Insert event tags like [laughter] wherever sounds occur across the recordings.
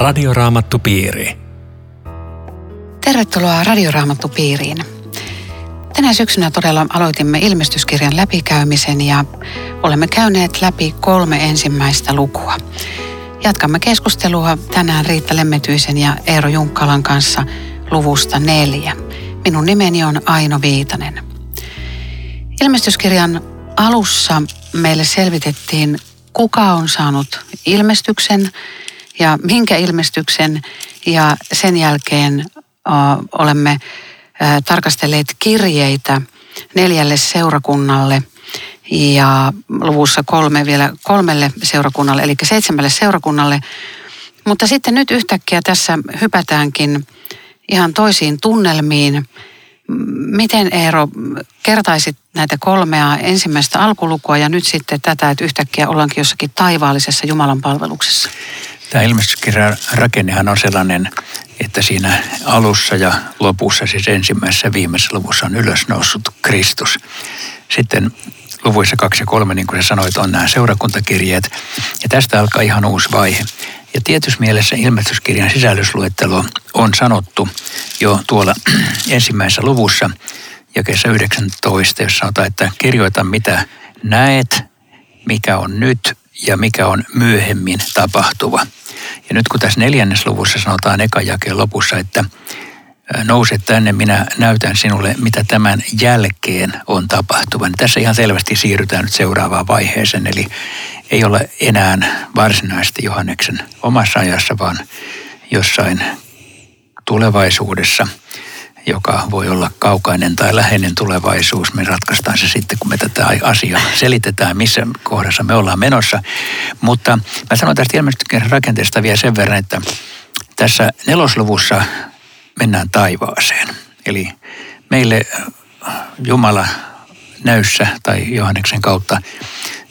Radioraamattupiiri. Tervetuloa Radioraamattupiiriin. Tänä syksynä todella aloitimme ilmestyskirjan läpikäymisen ja olemme käyneet läpi kolme ensimmäistä lukua. Jatkamme keskustelua tänään Riitta Lemmetyisen ja Eero Junkkalan kanssa luvusta neljä. Minun nimeni on Aino Viitanen. Ilmestyskirjan alussa meille selvitettiin, kuka on saanut ilmestyksen ja minkä ilmestyksen. Ja sen jälkeen olemme tarkastelleet kirjeitä neljälle seurakunnalle ja luvussa kolme vielä kolmelle seurakunnalle, eli seitsemälle seurakunnalle. Mutta sitten nyt yhtäkkiä tässä hypätäänkin ihan toisiin tunnelmiin. Miten Eero kertaisit näitä kolmea ensimmäistä alkulukua ja nyt sitten tätä, että yhtäkkiä ollaankin jossakin taivaallisessa Jumalan palveluksessa? Tämä ilmestyskirjan rakennehan on sellainen, että siinä alussa ja lopussa, siis ensimmäisessä viimeisessä luvussa on ylösnoussut Kristus. Sitten luvuissa kaksi ja kolme, niin kuin sä sanoit, on nämä seurakuntakirjeet. Ja tästä alkaa ihan uusi vaihe. Ja tietyssä mielessä ilmestyskirjan sisällysluettelo on sanottu jo tuolla [clears throat] ensimmäisessä luvussa, kesä 19, jossa sanotaan, että kirjoita mitä näet, mikä on nyt ja mikä on myöhemmin tapahtuva. Ja nyt kun tässä luvussa sanotaan eka jakeen lopussa, että nouse tänne, minä näytän sinulle, mitä tämän jälkeen on tapahtuva. Niin tässä ihan selvästi siirrytään nyt seuraavaan vaiheeseen, eli ei ole enää varsinaisesti Johanneksen omassa ajassa, vaan jossain tulevaisuudessa, joka voi olla kaukainen tai läheinen tulevaisuus. Me ratkaistaan se sitten, kun me tätä asiaa selitetään, missä kohdassa me ollaan menossa. Mutta mä sanon tästä ilmestyskirjan rakenteesta vielä sen verran, että tässä nelosluvussa mennään taivaaseen. Eli meille Jumala näyssä tai Johanneksen kautta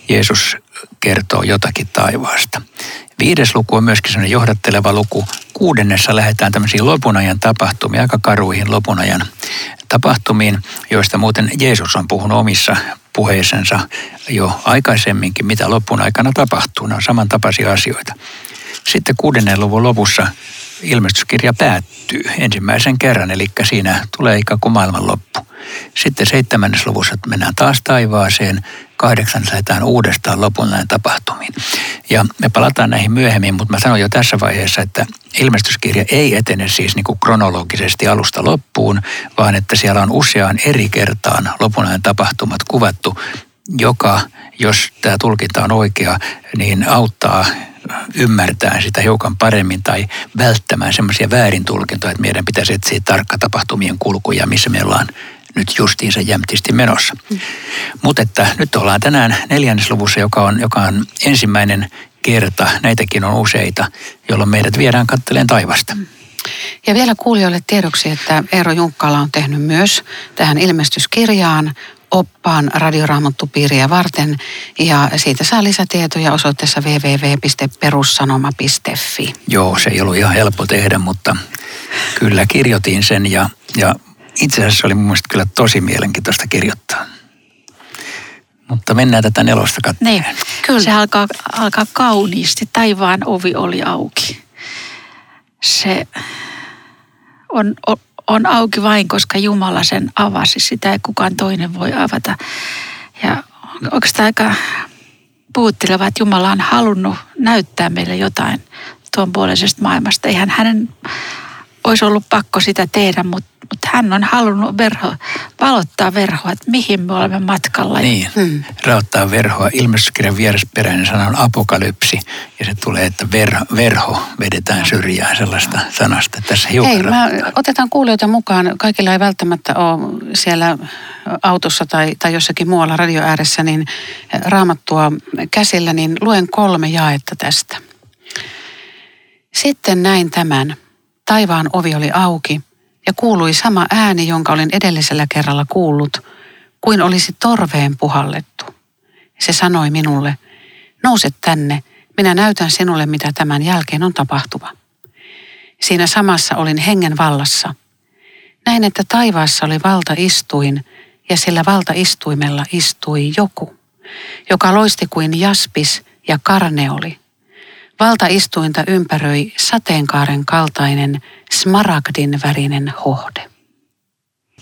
Jeesus kertoo jotakin taivaasta. Viides luku on myöskin sellainen johdatteleva luku. Kuudennessa lähdetään tämmöisiin lopunajan tapahtumiin, aika karuihin lopunajan tapahtumiin, joista muuten Jeesus on puhunut omissa puheissensa jo aikaisemminkin, mitä lopun aikana tapahtuu. Ne on samantapaisia asioita. Sitten kuudennen luvun lopussa ilmestyskirja päättyy ensimmäisen kerran, eli siinä tulee ikään kuin maailmanloppu. Sitten seitsemännes luvussa mennään taas taivaaseen, kahdeksan lähdetään uudestaan lopun näin tapahtumiin. Ja me palataan näihin myöhemmin, mutta mä sanon jo tässä vaiheessa, että ilmestyskirja ei etene siis niin kuin kronologisesti alusta loppuun, vaan että siellä on useaan eri kertaan lopun tapahtumat kuvattu, joka, jos tämä tulkinta on oikea, niin auttaa ymmärtää sitä hiukan paremmin tai välttämään semmoisia väärintulkintoja, että meidän pitäisi etsiä tarkka tapahtumien kulkuja, missä me ollaan nyt justiinsa jämtisti menossa. Mm. Mutta että nyt ollaan tänään neljännesluvussa, joka on, joka on ensimmäinen kerta, näitäkin on useita, jolloin meidät viedään katteleen taivasta. Mm. Ja vielä kuulijoille tiedoksi, että Eero Junkkala on tehnyt myös tähän ilmestyskirjaan oppaan radioraamattupiiriä varten ja siitä saa lisätietoja osoitteessa www.perussanoma.fi. Joo, se ei ollut ihan helppo tehdä, mutta kyllä kirjoitin sen ja, ja itse asiassa oli mun mielestä kyllä tosi mielenkiintoista kirjoittaa. Mutta mennään tätä nelosta katsomaan. Niin, kyllä. Se alkaa, alkaa kauniisti. Taivaan ovi oli auki. Se on, on auki vain, koska Jumala sen avasi. Sitä ei kukaan toinen voi avata. Ja oikeastaan aika puhutteleva, että Jumala on halunnut näyttää meille jotain tuon puoleisesta maailmasta. Eihän hänen olisi ollut pakko sitä tehdä, mutta, mutta hän on halunnut verho, valottaa verhoa, että mihin me olemme matkalla. Niin, hmm. raottaa verhoa. Ilmestyskirjan vierasperäinen sana on apokalypsi ja se tulee, että ver, verho vedetään syrjään sellaista sanasta. Tässä hiukan Hei, mä otetaan kuulijoita mukaan. Kaikilla ei välttämättä ole siellä autossa tai, tai jossakin muualla radio ääressä, niin raamattua käsillä, niin luen kolme jaetta tästä. Sitten näin tämän. Taivaan ovi oli auki ja kuului sama ääni, jonka olin edellisellä kerralla kuullut, kuin olisi torveen puhallettu. Se sanoi minulle, nouse tänne, minä näytän sinulle, mitä tämän jälkeen on tapahtuva. Siinä samassa olin hengen vallassa. Näin, että taivaassa oli valtaistuin ja sillä valtaistuimella istui joku, joka loisti kuin jaspis ja karne oli. Valtaistuinta ympäröi sateenkaaren kaltainen smaragdin värinen hohde.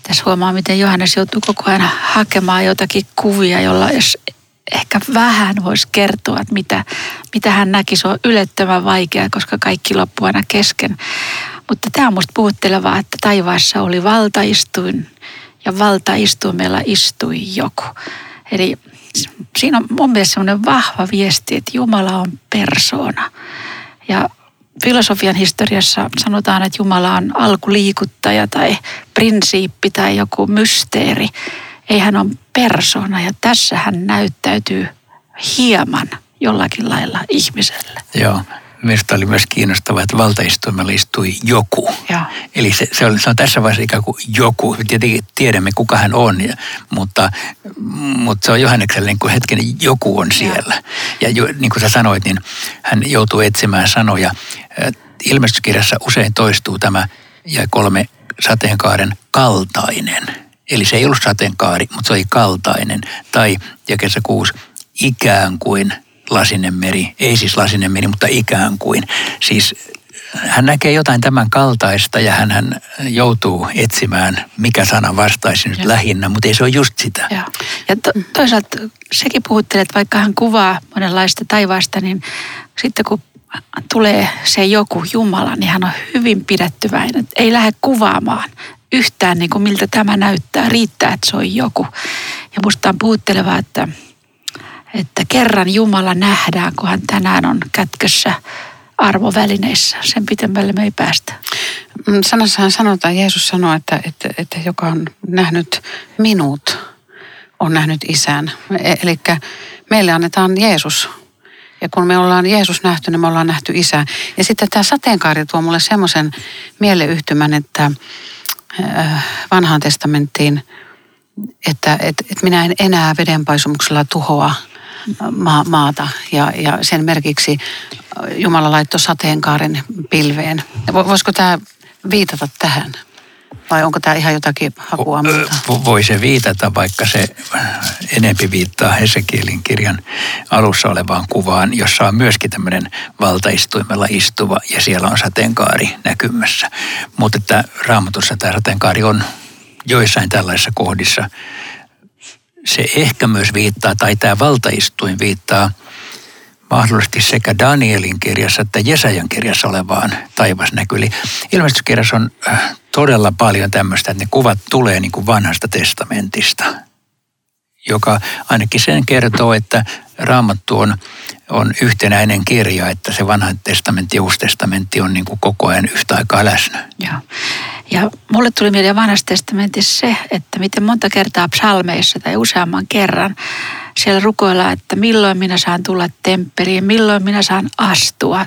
Tässä huomaa, miten Johannes joutuu koko ajan hakemaan jotakin kuvia, jolla jos ehkä vähän voisi kertoa, että mitä, mitä hän näki. Se on ylettömän vaikea, koska kaikki loppuu aina kesken. Mutta tämä on musta puhuttelevaa, että taivaassa oli valtaistuin ja valtaistuimella istui joku. Eli siinä on mun mielestä semmoinen vahva viesti, että Jumala on persoona. Ja filosofian historiassa sanotaan, että Jumala on alkuliikuttaja tai prinsiippi tai joku mysteeri. Ei hän on persona ja tässä hän näyttäytyy hieman jollakin lailla ihmiselle. Joo. Minusta oli myös kiinnostavaa, että valtaistuimella istui joku. Joo. Eli se, se, on, se on tässä vaiheessa ikään kuin joku. Tietenkin tiedämme, kuka hän on, ja, mutta, mutta se on Johannekselle niin kuin hetken joku on siellä. Ja jo, niin kuin sä sanoit, niin hän joutuu etsimään sanoja. Ilmestyskirjassa usein toistuu tämä ja kolme sateenkaaren kaltainen. Eli se ei ollut sateenkaari, mutta se oli kaltainen. Tai jakessa kuusi ikään kuin lasinen meri. Ei siis lasinen meri, mutta ikään kuin. Siis hän näkee jotain tämän kaltaista ja hän, hän joutuu etsimään, mikä sana vastaisi nyt ja. lähinnä, mutta ei se ole just sitä. Ja, ja to, toisaalta sekin puhuttelee, että vaikka hän kuvaa monenlaista taivaasta, niin sitten kun tulee se joku Jumala, niin hän on hyvin pidettyväinen. Ei lähde kuvaamaan yhtään niin kuin miltä tämä näyttää. Riittää, että se on joku. Ja musta on puhuttelevaa, että, että kerran Jumala nähdään, kun hän tänään on kätkössä arvovälineissä. Sen pitemmälle me ei päästä. Mm, sanassahan sanotaan, Jeesus sanoo, että, että, että joka on nähnyt minut, on nähnyt isän. E, Eli meille annetaan Jeesus ja kun me ollaan Jeesus nähty, niin me ollaan nähty isä. Ja sitten tämä sateenkaari tuo mulle semmoisen mieleyhtymän, että äh, vanhaan testamenttiin, että et, et minä en enää vedenpaisumuksella tuhoa ma- maata. Ja, ja sen merkiksi Jumala laittoi sateenkaaren pilveen. Voisiko tämä viitata tähän? Vai onko tämä ihan jotakin hakua muuta? Voi se viitata, vaikka se enempi viittaa Hesekielin kirjan alussa olevaan kuvaan, jossa on myöskin tämmöinen valtaistuimella istuva ja siellä on sateenkaari näkymässä. Mutta että raamatussa tämä sateenkaari on joissain tällaisissa kohdissa. Se ehkä myös viittaa, tai tämä valtaistuin viittaa mahdollisesti sekä Danielin kirjassa että Jesajan kirjassa olevaan taivasnäky. Eli ilmestyskirjassa on todella paljon tämmöistä, että ne kuvat tulee niin kuin vanhasta testamentista, joka ainakin sen kertoo, että raamattu on, on yhtenäinen kirja, että se vanha testamentti ja uusi testamentti on niin kuin koko ajan yhtä aikaa läsnä. Ja, ja mulle tuli mieleen vanhassa testamentissa se, että miten monta kertaa psalmeissa tai useamman kerran siellä rukoillaan, että milloin minä saan tulla temppeliin, milloin minä saan astua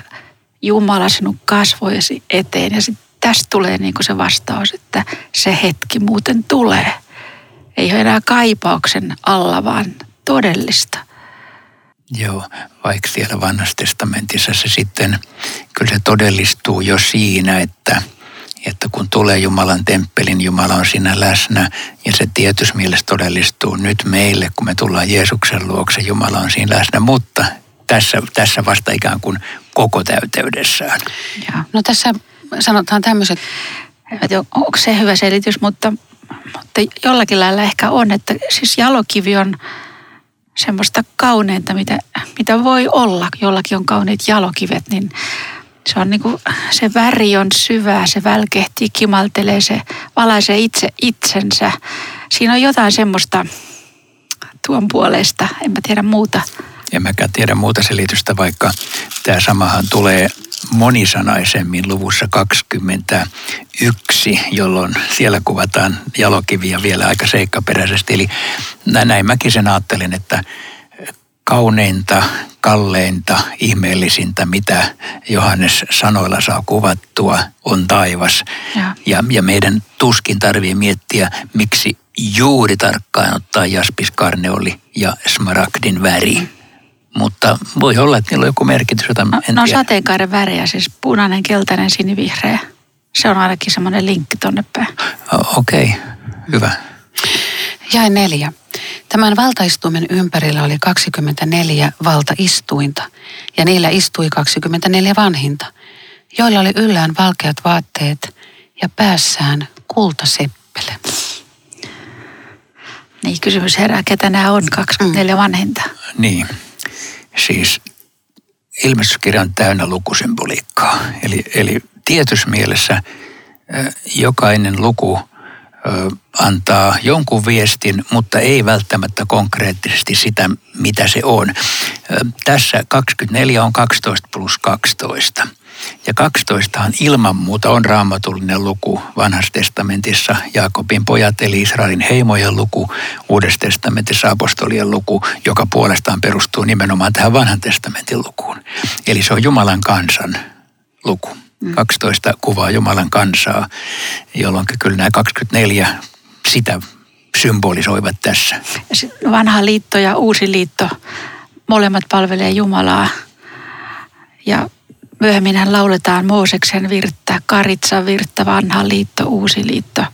Jumala sinun kasvojesi eteen. Ja sitten tästä tulee niin se vastaus, että se hetki muuten tulee. Ei ole enää kaipauksen alla, vaan todellista. Joo, vaikka siellä vanhassa testamentissa se sitten, kyllä se todellistuu jo siinä, että, että kun tulee Jumalan temppelin, Jumala on siinä läsnä ja se tietyssä mielessä todellistuu nyt meille, kun me tullaan Jeesuksen luokse, Jumala on siinä läsnä, mutta tässä, tässä vasta ikään kuin koko täyteydessään. Ja. No tässä sanotaan tämmöiset. Onko se hyvä selitys, mutta, mutta jollakin lailla ehkä on, että siis jalokivi on semmoista kauneinta, mitä, mitä voi olla. Jollakin on kauniit jalokivet, niin se on niin kuin, se väri on syvää, se välkehtii, kimaltelee, se valaisee itse itsensä. Siinä on jotain semmoista tuon puolesta, en mä tiedä muuta. En mäkään tiedä muuta selitystä, vaikka tämä samahan tulee monisanaisemmin luvussa 21, jolloin siellä kuvataan jalokiviä vielä aika seikkaperäisesti. Eli näin mäkin sen ajattelin, että kauneinta, kalleinta, ihmeellisintä, mitä Johannes sanoilla saa kuvattua, on taivas. Ja, ja, ja meidän tuskin tarvii miettiä, miksi juuri tarkkaan ottaa jaspis, karneoli ja smaragdin väri mutta voi olla, että niillä on joku merkitys, jota no, en No tiedä. sateenkaaren värejä, siis punainen, keltainen, sinivihreä. Se on ainakin semmoinen linkki tonne päin. Okei, okay. hyvä. Jäi neljä. Tämän valtaistuimen ympärillä oli 24 valtaistuinta, ja niillä istui 24 vanhinta, joilla oli yllään valkeat vaatteet ja päässään kultaseppele. Niin, kysymys herää, ketä nämä on, 24 vanhinta. Niin, siis ilmestyskirja on täynnä lukusymboliikkaa. Eli, eli tietyssä mielessä jokainen luku antaa jonkun viestin, mutta ei välttämättä konkreettisesti sitä, mitä se on. Tässä 24 on 12 plus 12. Ja 12 ilman muuta on raamatullinen luku vanhassa testamentissa, Jaakobin pojat eli Israelin heimojen luku, Uudessa testamentissa apostolien luku, joka puolestaan perustuu nimenomaan tähän vanhan testamentin lukuun. Eli se on Jumalan kansan luku. 12 mm. kuvaa Jumalan kansaa, jolloin kyllä nämä 24 sitä symbolisoivat tässä. Vanha liitto ja uusi liitto, molemmat palvelee Jumalaa. Ja Myöhemmin hän lauletaan Mooseksen virttä, Karitsan virttä, vanha liitto, uusi liitto.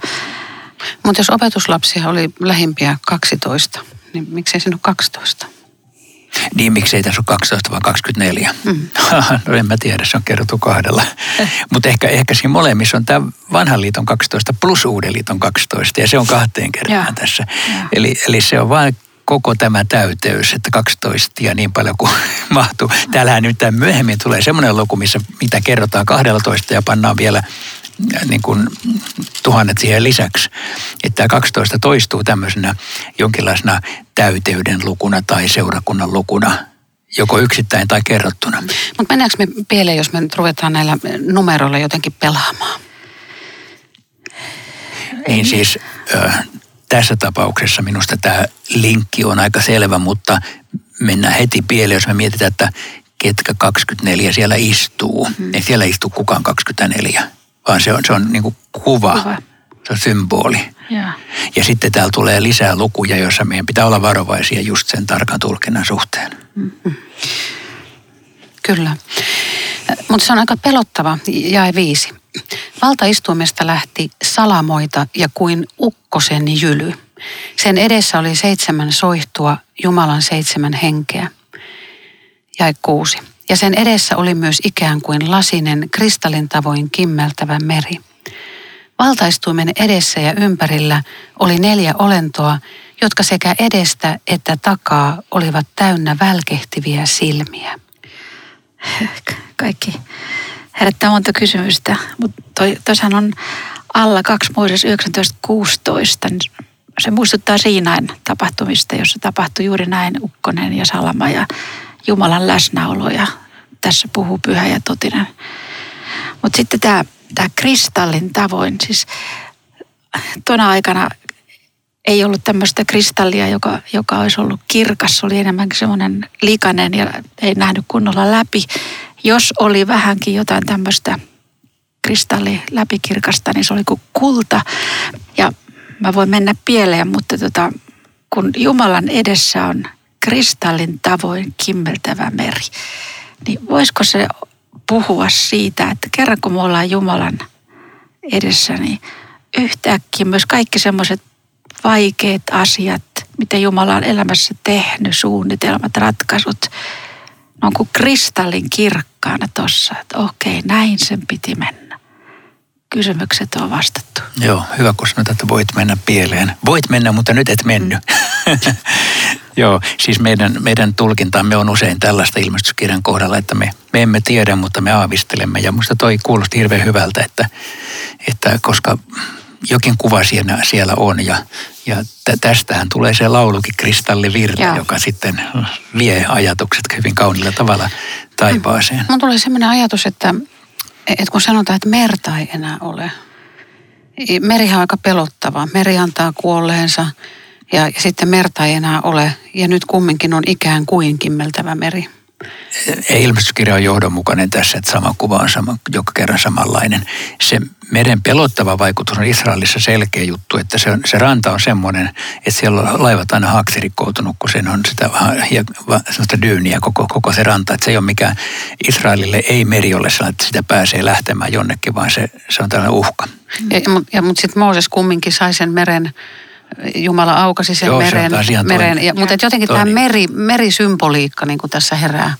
Mutta jos opetuslapsia oli lähimpiä 12, niin miksei ole 12? Niin, miksei tässä ole 12 vaan 24? Mm. [laughs] no en mä tiedä, se on kerrottu kahdella. [laughs] Mutta ehkä, ehkä siinä molemmissa on tämä vanhan liiton 12 plus uuden liiton 12 ja se on kahteen kertaan ja. tässä. Ja. Eli, eli se on vain koko tämä täyteys, että 12 ja niin paljon kuin [laughs] mahtuu. Täällähän nyt myöhemmin tulee semmoinen luku, missä mitä kerrotaan 12 ja pannaan vielä niin kuin tuhannet siihen lisäksi. Että tämä 12 toistuu tämmöisenä jonkinlaisena täyteyden lukuna tai seurakunnan lukuna, joko yksittäin tai kerrottuna. Mutta mennäänkö me pieleen, jos me nyt ruvetaan näillä numeroilla jotenkin pelaamaan? Niin siis äh, tässä tapauksessa minusta tämä linkki on aika selvä, mutta mennään heti pieleen, jos me mietitään, että ketkä 24 siellä istuu. Hmm. Ei siellä istu kukaan 24, vaan se on, se on niin kuin kuva, kuva, se on symboli. Ja. ja sitten täällä tulee lisää lukuja, joissa meidän pitää olla varovaisia just sen tarkan tulkinnan suhteen. Hmm. Kyllä. Mutta se on aika pelottava, jae viisi. Valtaistuimesta lähti salamoita ja kuin ukkosen jyly. Sen edessä oli seitsemän soihtua, Jumalan seitsemän henkeä. Jäi kuusi. Ja sen edessä oli myös ikään kuin lasinen, kristallin tavoin kimmeltävä meri. Valtaistuimen edessä ja ympärillä oli neljä olentoa, jotka sekä edestä että takaa olivat täynnä välkehtiviä silmiä. Kaikki herättää monta kysymystä, mutta tuossahan on alla 2 Mooses 1916. Niin se muistuttaa Siinain tapahtumista, jossa tapahtui juuri näin Ukkonen ja Salama ja Jumalan läsnäolo ja tässä puhuu pyhä ja totinen. Mutta sitten tämä, tämä kristallin tavoin, siis tuona aikana ei ollut tämmöistä kristallia, joka, joka olisi ollut kirkas. Se oli enemmänkin semmoinen likainen ja ei nähnyt kunnolla läpi. Jos oli vähänkin jotain tämmöistä kristalli läpikirkasta, niin se oli kuin kulta. Ja mä voin mennä pieleen, mutta tota, kun Jumalan edessä on kristallin tavoin kimmeltävä meri, niin voisiko se puhua siitä, että kerran kun me ollaan Jumalan edessä, niin yhtäkkiä myös kaikki semmoiset vaikeat asiat, mitä Jumala on elämässä tehnyt, suunnitelmat, ratkaisut, ne on kuin kristallin kirkkaana tossa, että okei, näin sen piti mennä. Kysymykset on vastattu. Joo, hyvä kun sanoit, että voit mennä pieleen. Voit mennä, mutta nyt et mennyt. Mm. [laughs] Joo, siis meidän, meidän tulkintamme on usein tällaista ilmestyskirjan kohdalla, että me, me emme tiedä, mutta me aavistelemme. Ja musta toi kuulosti hirveän hyvältä, että, että koska jokin kuva siellä, siellä on ja, ja tästähän tulee se laulukin kristallivirta, Joo. joka sitten vie ajatukset hyvin kauniilla tavalla taivaaseen. Mun tulee sellainen ajatus, että, että kun sanotaan, että merta ei enää ole. Merihan on aika pelottava. Meri antaa kuolleensa ja, ja sitten merta ei enää ole. Ja nyt kumminkin on ikään kuin kimmeltävä meri ilmestyskirja on johdonmukainen tässä, että sama kuva on sama, joka kerran samanlainen. Se meren pelottava vaikutus on Israelissa selkeä juttu, että se, on, se ranta on semmoinen, että siellä on laivat aina haaksirikkoutunut, kun sen on sitä ja, sellaista dyyniä koko, koko se ranta. Että se ei ole mikään, Israelille ei meri ole sellainen, että sitä pääsee lähtemään jonnekin, vaan se, se on tällainen uhka. Ja, ja, mutta sitten Mooses kumminkin sai sen meren Jumala aukasi sen Joo, se on meren. ihan meren ja, mutta jotenkin tämä meri, merisymboliikka niin kuin tässä herää.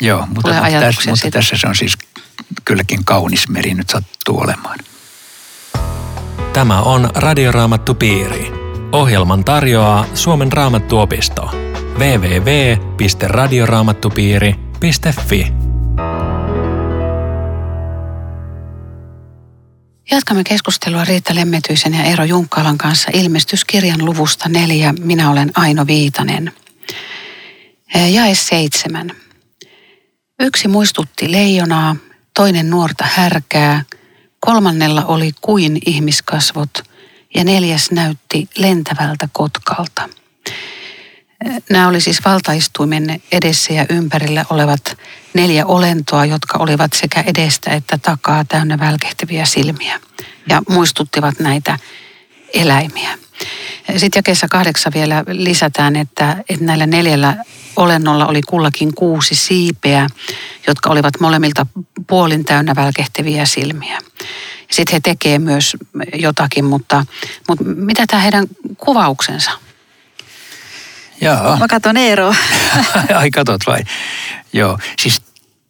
Joo, mutta, mutta, tässä, mutta tässä se on siis kylläkin kaunis meri nyt sattuu olemaan. Tämä on Radioraamattu Piiri. Ohjelman tarjoaa Suomen raamattuopisto. www.radioraamattupiiri.fi Jatkamme keskustelua Riitta Lemmetyisen ja Eero Junkkalan kanssa ilmestyskirjan luvusta neljä. Minä olen Aino Viitanen. Jae seitsemän. Yksi muistutti leijonaa, toinen nuorta härkää, kolmannella oli kuin ihmiskasvot ja neljäs näytti lentävältä kotkalta. Nämä oli siis valtaistuimen edessä ja ympärillä olevat neljä olentoa, jotka olivat sekä edestä että takaa täynnä välkehtäviä silmiä ja muistuttivat näitä eläimiä. Sitten jakeessa kahdeksan vielä lisätään, että, että näillä neljällä olennolla oli kullakin kuusi siipeä, jotka olivat molemmilta puolin täynnä välkehtäviä silmiä. Sitten he tekee myös jotakin, mutta, mutta mitä tämä heidän kuvauksensa? Joo. Mä katson Eeroa. [laughs] Ai katot vai? Joo, siis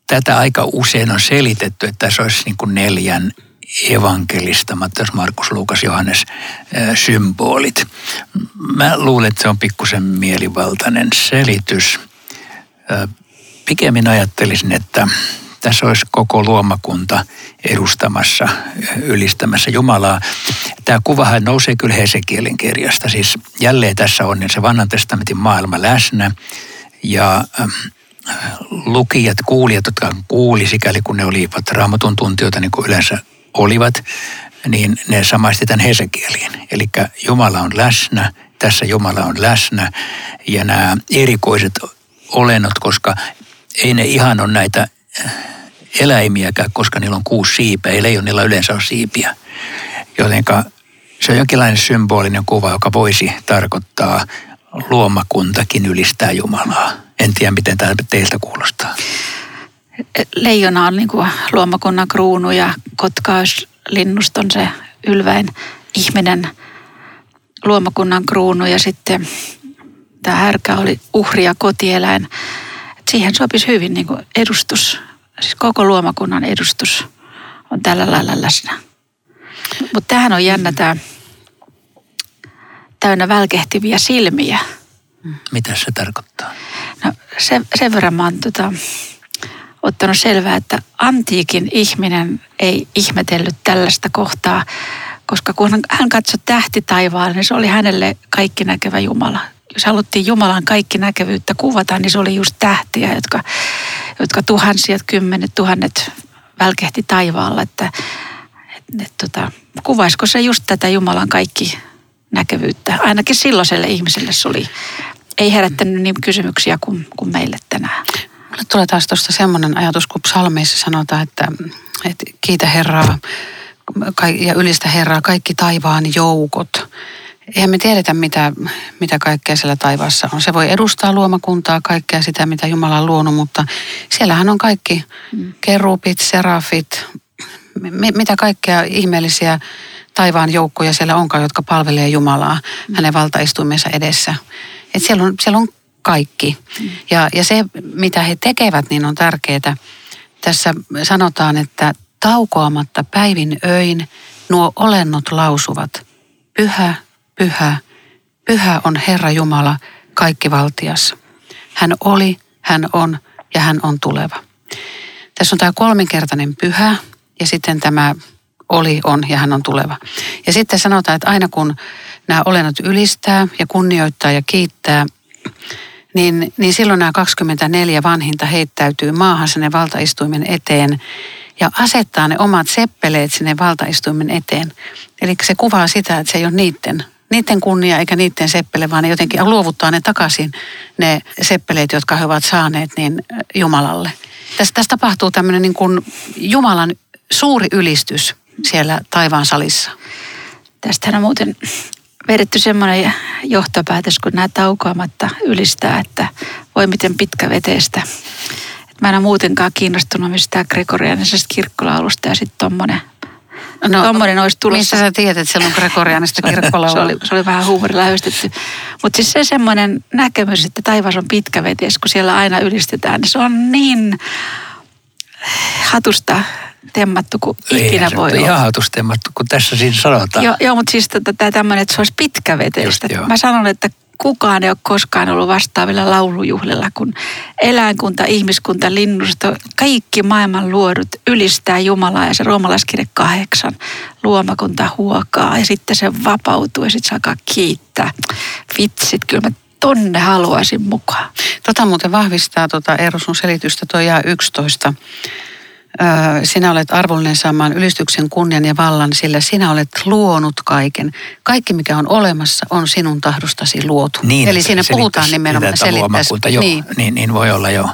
tätä aika usein on selitetty, että tässä olisi niin kuin neljän evankelista, Mattias, Markus, Luukas, Johannes, symbolit. Mä luulen, että se on pikkusen mielivaltainen selitys. Pikemmin ajattelisin, että tässä olisi koko luomakunta edustamassa, ylistämässä Jumalaa. Tämä kuvahan nousee kyllä Hesekielin kirjasta. Siis jälleen tässä on niin se vanhan testamentin maailma läsnä ja lukijat, kuulijat, jotka kuuli sikäli kun ne olivat raamatun tuntijoita niin kuin yleensä olivat, niin ne samaisti tämän Hesekieliin. Eli Jumala on läsnä, tässä Jumala on läsnä ja nämä erikoiset olennot, koska ei ne ihan ole näitä eläimiäkään, koska niillä on kuusi siipeä, ei leijonilla yleensä ole siipiä. Jotenka se on jonkinlainen symbolinen kuva, joka voisi tarkoittaa luomakuntakin ylistää Jumalaa. En tiedä, miten tämä teiltä kuulostaa. Leijona on niin kuin luomakunnan kruunu ja kotka olisi linnuston se ylväin ihminen luomakunnan kruunu ja sitten tämä härkä oli uhri ja kotieläin. Siihen sopisi hyvin niin kuin edustus, siis koko luomakunnan edustus on tällä lailla läsnä. Mutta tämähän on jännä tämä täynnä välkehtiviä silmiä. Mitä se tarkoittaa? No sen, sen verran mä oon tota, ottanut selvää, että antiikin ihminen ei ihmetellyt tällaista kohtaa, koska kun hän- hän katsoi tähti taivaalle, niin se oli hänelle kaikki näkevä Jumala. Jos haluttiin Jumalan kaikki näkevyyttä kuvata, niin se oli just tähtiä, jotka, jotka tuhansia, kymmenet tuhannet välkehti taivaalla. Että, et, et, tota, kuvaisiko se just tätä Jumalan kaikki näkevyyttä? Ainakin silloiselle ihmiselle se oli, ei herättänyt niin kysymyksiä kuin, kuin meille tänään. Mulle tulee taas tuosta semmoinen ajatus, kun psalmeissa sanotaan, että, että kiitä Herraa ja ylistä Herraa kaikki taivaan joukot. Eihän me tiedetä, mitä, mitä kaikkea siellä taivaassa on. Se voi edustaa luomakuntaa, kaikkea sitä, mitä Jumala on luonut, mutta siellähän on kaikki kerupit, serafit, mi- mitä kaikkea ihmeellisiä taivaan joukkoja siellä onkaan, jotka palvelee Jumalaa hänen valtaistuimensa edessä. Et siellä, on, siellä on kaikki. Ja, ja se, mitä he tekevät, niin on tärkeää. Tässä sanotaan, että taukoamatta päivin öin nuo olennot lausuvat. Pyhä, pyhä, pyhä on Herra Jumala, kaikki valtias. Hän oli, hän on ja hän on tuleva. Tässä on tämä kolminkertainen pyhä ja sitten tämä oli, on ja hän on tuleva. Ja sitten sanotaan, että aina kun nämä olennot ylistää ja kunnioittaa ja kiittää, niin, niin silloin nämä 24 vanhinta heittäytyy maahan sinne valtaistuimen eteen ja asettaa ne omat seppeleet sinne valtaistuimen eteen. Eli se kuvaa sitä, että se ei ole niiden, niiden kunnia eikä niiden seppele, vaan ne jotenkin luovuttaa ne takaisin, ne seppeleet, jotka he ovat saaneet niin Jumalalle. Tässä, tässä tapahtuu tämmöinen niin kuin Jumalan suuri ylistys siellä taivaan salissa. Tästähän on muuten vedetty semmoinen johtopäätös, kun nämä taukoamatta ylistää, että voi miten pitkä veteestä. Et mä en ole muutenkaan kiinnostunut mistään gregorianisesta kirkkolaulusta ja sitten tuommoinen no, tommonen olisi tulossa. Missä sä tiedät, että siellä on gregorianista kirkkolaulua? se, oli, se oli vähän huumorilla höystetty. Mutta siis se semmoinen näkemys, että taivas on pitkävetes, kun siellä aina ylistetään, niin se on niin hatusta temmattu kuin ikinä voi olla. Ihan hatusta temmattu, kun tässä siinä sanotaan. Joo, joo mutta siis tämä tämmöinen, että se olisi pitkäveteistä. Mä sanon, että kukaan ei ole koskaan ollut vastaavilla laulujuhlilla, kun eläinkunta, ihmiskunta, linnusto, kaikki maailman luodut ylistää Jumalaa ja se roomalaiskirje kahdeksan luomakunta huokaa ja sitten se vapautuu ja sitten se alkaa kiittää. Vitsit, kyllä mä tonne haluaisin mukaan. Tota muuten vahvistaa tota Eero sun selitystä tuo 11 sinä olet arvollinen saamaan ylistyksen, kunnian ja vallan, sillä sinä olet luonut kaiken. Kaikki, mikä on olemassa, on sinun tahdostasi luotu. Niin, Eli siinä puhutaan nimenomaan selittäisi. Joo, niin. Niin, niin voi olla jo.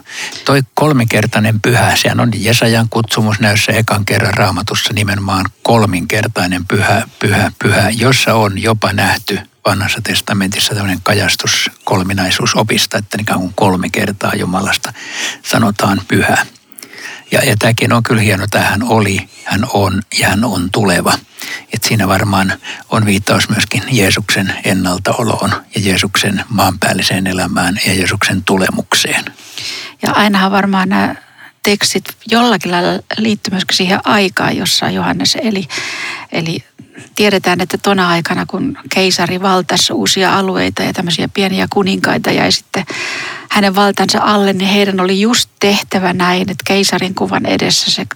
Toi kolminkertainen pyhä, sehän on Jesajan kutsumus näyssä ekan kerran raamatussa nimenomaan kolminkertainen pyhä, pyhä, pyhä, jossa on jopa nähty vanhassa testamentissa tämmöinen kajastus kolminaisuusopista, että niin kuin kolme kertaa Jumalasta sanotaan pyhä. Ja, ja tämäkin on kyllä hieno, että hän oli, hän on ja hän on tuleva. Et siinä varmaan on viittaus myöskin Jeesuksen ennaltaoloon ja Jeesuksen maanpäälliseen elämään ja Jeesuksen tulemukseen. Ja ainahan varmaan nämä tekstit jollakin lailla liittyy myöskin siihen aikaan, jossa Johannes eli. Eli tiedetään, että tona aikana, kun keisari valtasi uusia alueita ja tämmöisiä pieniä kuninkaita ja sitten hänen valtansa alle, niin heidän oli just tehtävä näin, että keisarin kuvan edessä se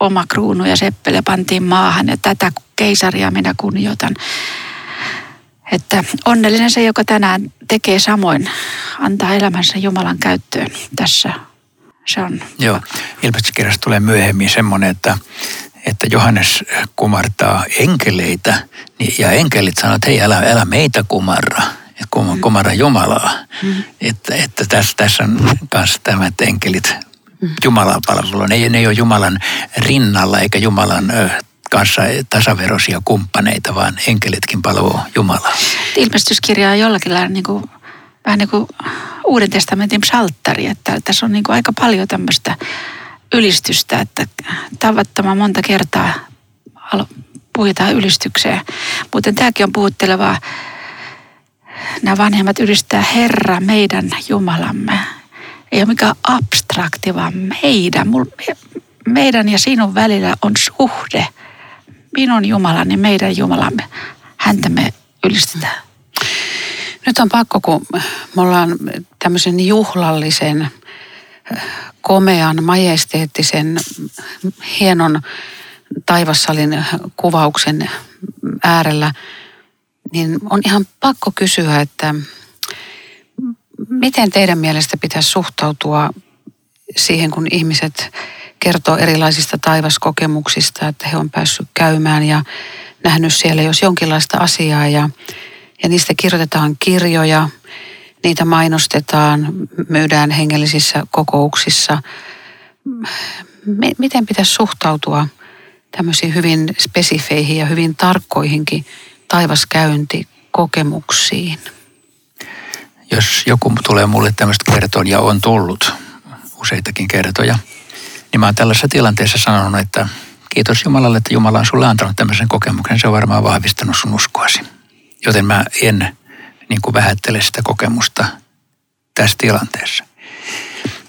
oma kruunu ja seppele pantiin maahan ja tätä keisaria minä kunnioitan. Että onnellinen se, joka tänään tekee samoin, antaa elämänsä Jumalan käyttöön tässä. Se on. Joo, ilmestyskirjassa tulee myöhemmin semmoinen, että että Johannes kumartaa enkeleitä niin- ja enkelit sanoo, että hei älä, älä meitä kumarra, että mm. kumarra Jumalaa. Mm. Että, että tässä, tässä on myös tämä, että enkelit mm. Jumalaa palvelu. Ne, ne ei ole Jumalan rinnalla eikä Jumalan ö, kanssa tasaveroisia kumppaneita, vaan enkelitkin palvoo Jumalaa. Ilmestyskirja on jollakin lailla niin kuin, vähän niin kuin Uuden testamentin psalttari, että tässä on niin kuin aika paljon tämmöistä ylistystä, että tavattoman monta kertaa puhutaan ylistykseen. Mutta tämäkin on puhuttelevaa. Nämä vanhemmat ylistää Herra, meidän Jumalamme. Ei ole mikään abstrakti, vaan meidän. Meidän ja sinun välillä on suhde. Minun Jumalani, meidän Jumalamme. Häntä me ylistetään. Nyt on pakko, kun me ollaan tämmöisen juhlallisen komean, majesteettisen, hienon taivassalin kuvauksen äärellä, niin on ihan pakko kysyä, että miten teidän mielestä pitäisi suhtautua siihen, kun ihmiset kertoo erilaisista taivaskokemuksista, että he on päässyt käymään ja nähnyt siellä jos jonkinlaista asiaa ja, ja niistä kirjoitetaan kirjoja – niitä mainostetaan, myydään hengellisissä kokouksissa. Miten pitäisi suhtautua tämmöisiin hyvin spesifeihin ja hyvin tarkkoihinkin taivaskäyntikokemuksiin? Jos joku tulee mulle tämmöistä kertoa ja on tullut useitakin kertoja, niin mä oon tällaisessa tilanteessa sanonut, että kiitos Jumalalle, että Jumala on sulle antanut tämmöisen kokemuksen. Se on varmaan vahvistanut sun uskoasi. Joten mä en niin kuin vähättele sitä kokemusta tässä tilanteessa.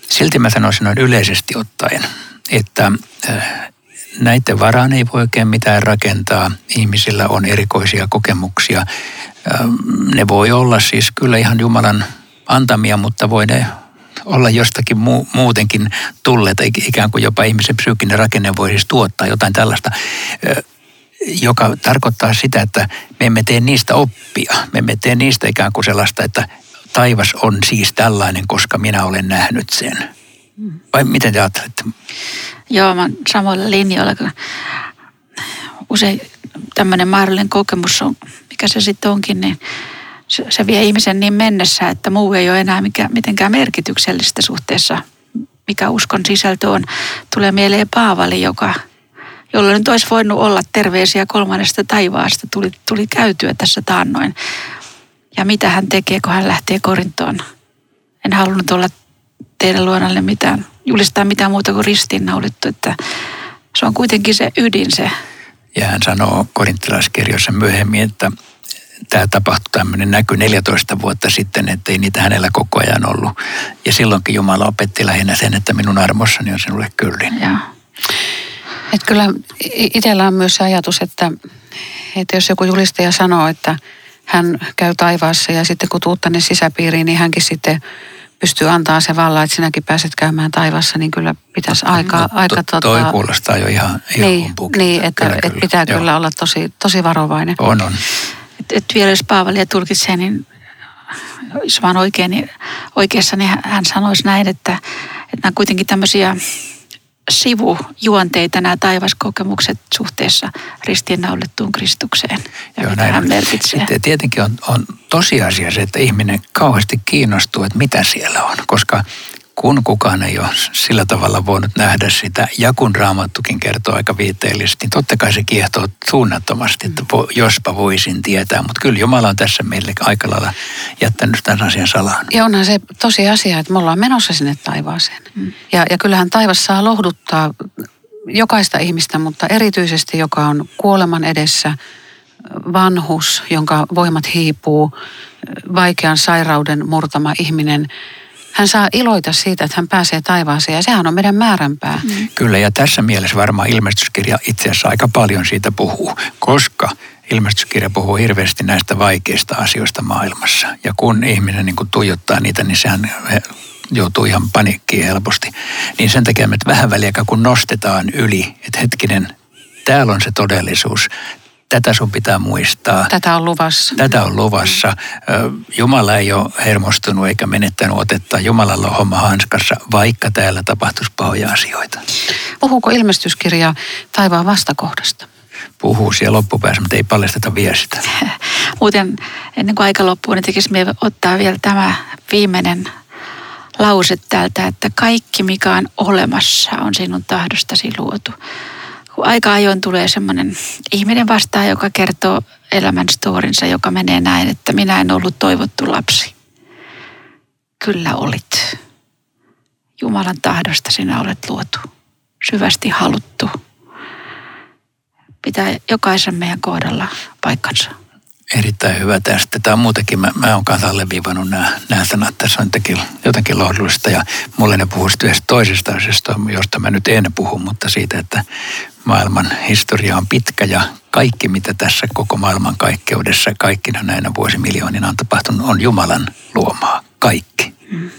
Silti mä sanoisin noin yleisesti ottaen, että äh, näiden varaan ei voi oikein mitään rakentaa. Ihmisillä on erikoisia kokemuksia. Ähm, ne voi olla siis kyllä ihan Jumalan antamia, mutta voi ne olla jostakin mu- muutenkin tulleet, ikään kuin jopa ihmisen psyykkinen rakenne voi siis tuottaa jotain tällaista. Joka tarkoittaa sitä, että me emme tee niistä oppia. Me emme tee niistä ikään kuin sellaista, että taivas on siis tällainen, koska minä olen nähnyt sen. Vai miten te ajattelette? Joo, mä samoilla linjoilla. Usein tämmöinen mahdollinen kokemus on, mikä se sitten onkin, niin se, se vie ihmisen niin mennessä, että muu ei ole enää mikä, mitenkään merkityksellistä suhteessa, mikä uskon sisältö on. Tulee mieleen Paavali, joka – jolla nyt olisi voinut olla terveisiä kolmannesta taivaasta, tuli, tuli käytyä tässä taannoin. Ja mitä hän tekee, kun hän lähtee Korintoon. En halunnut olla teidän luonalle mitään, julistaa mitään muuta kuin ristiinnaulittu, että se on kuitenkin se ydin, se Ja hän sanoo korintilaiskirjoissa myöhemmin, että tämä tapahtui tämmöinen näky 14 vuotta sitten, ettei niitä hänellä koko ajan ollut. Ja silloinkin Jumala opetti lähinnä sen, että minun armossani on sinulle kyllin. Joo. Et kyllä itsellä on myös se ajatus, että, että jos joku julistaja sanoo, että hän käy taivaassa ja sitten kun tuut tänne sisäpiiriin, niin hänkin sitten pystyy antaa se valla, että sinäkin pääset käymään taivassa, niin kyllä pitäisi aika... No, aika to, tota, toi kuulostaa jo ihan, ihan niin, niin, että, kyllä, että kyllä. pitää Joo. kyllä olla tosi, tosi varovainen. On, on. Et, et vielä jos Paavalia tulkitsee, niin jos vaan oikein, niin oikeassa, niin hän sanoisi näin, että, että nämä kuitenkin tämmöisiä sivujuonteita nämä taivaskokemukset suhteessa ristiinnaulittuun Kristukseen ja Joo, mitä näin hän merkitsee. Sitten tietenkin on, on tosiasia se, että ihminen kauheasti kiinnostuu, että mitä siellä on, koska kun kukaan ei ole sillä tavalla voinut nähdä sitä, ja kun Raamattukin kertoo aika viiteellisesti, niin totta kai se kiehtoo suunnattomasti, että vo, jospa voisin tietää. Mutta kyllä Jumala on tässä meille aika lailla jättänyt tämän asian salaan. Ja onhan se tosi asia, että me ollaan menossa sinne taivaaseen. Mm. Ja, ja kyllähän taivas saa lohduttaa jokaista ihmistä, mutta erityisesti joka on kuoleman edessä, vanhus, jonka voimat hiipuu, vaikean sairauden murtama ihminen – hän saa iloita siitä, että hän pääsee taivaaseen ja sehän on meidän määränpää. Mm. Kyllä ja tässä mielessä varmaan ilmestyskirja itse asiassa aika paljon siitä puhuu, koska ilmestyskirja puhuu hirveästi näistä vaikeista asioista maailmassa. Ja kun ihminen niin kuin tuijottaa niitä, niin sehän joutuu ihan paniikkiin helposti. Niin sen takia että vähän väliä, kun nostetaan yli, että hetkinen, täällä on se todellisuus tätä sun pitää muistaa. Tätä on luvassa. Tätä on luvassa. Jumala ei ole hermostunut eikä menettänyt otetta. Jumalalla on homma hanskassa, vaikka täällä tapahtuisi pahoja asioita. Puhuuko ilmestyskirja taivaan vastakohdasta? Puhuu siellä loppupäässä, mutta ei paljasteta vielä sitä. [laughs] Muuten ennen kuin aika loppuu, niin tekisi ottaa vielä tämä viimeinen lause täältä, että kaikki mikä on olemassa on sinun tahdostasi luotu kun aika ajoin tulee semmoinen ihminen vastaan, joka kertoo elämän storinsa, joka menee näin, että minä en ollut toivottu lapsi. Kyllä olit. Jumalan tahdosta sinä olet luotu. Syvästi haluttu. Pitää jokaisen meidän kohdalla paikkansa erittäin hyvä tästä. Tämä on muutenkin, mä, mä oon kanssa alleviivannut nämä, nämä sanat. Tässä on jotenkin, jotenkin lohdullista ja mulle ne puhuu yhdessä toisesta asiasta, josta mä nyt en puhu, mutta siitä, että maailman historia on pitkä ja kaikki, mitä tässä koko maailman kaikkeudessa kaikkina näinä vuosimiljoonina on tapahtunut, on Jumalan luomaa. Kaikki. Mm.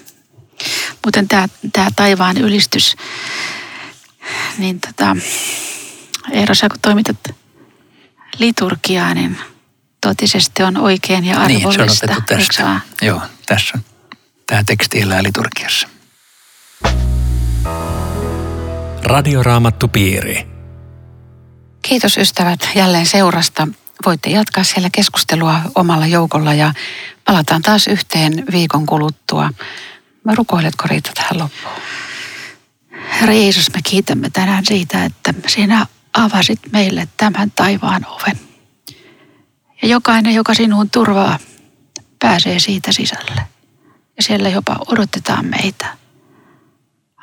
Muuten tämä, tämä taivaan ylistys, niin tota, Eero, sä kun toimitat liturgiaa, niin – totisesti on oikein ja arvollista. Niin, se on otettu tästä. Joo, tässä on tämä teksti elää liturgiassa. Radioraamattupiiri. Kiitos ystävät jälleen seurasta. Voitte jatkaa siellä keskustelua omalla joukolla ja palataan taas yhteen viikon kuluttua. Mä rukoiletko Riita tähän loppuun? Herra Jeesus, me kiitämme tänään siitä, että sinä avasit meille tämän taivaan oven. Ja jokainen, joka sinuun turvaa, pääsee siitä sisälle. Ja siellä jopa odotetaan meitä.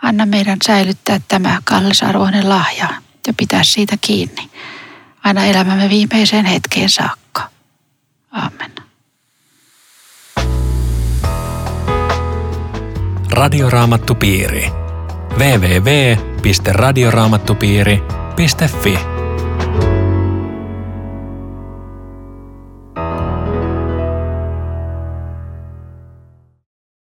Anna meidän säilyttää tämä kallisarvoinen lahja ja pitää siitä kiinni aina elämämme viimeiseen hetkeen saakka. Amen. Radioraamattupiiri. www.radioraamattupiiri.fi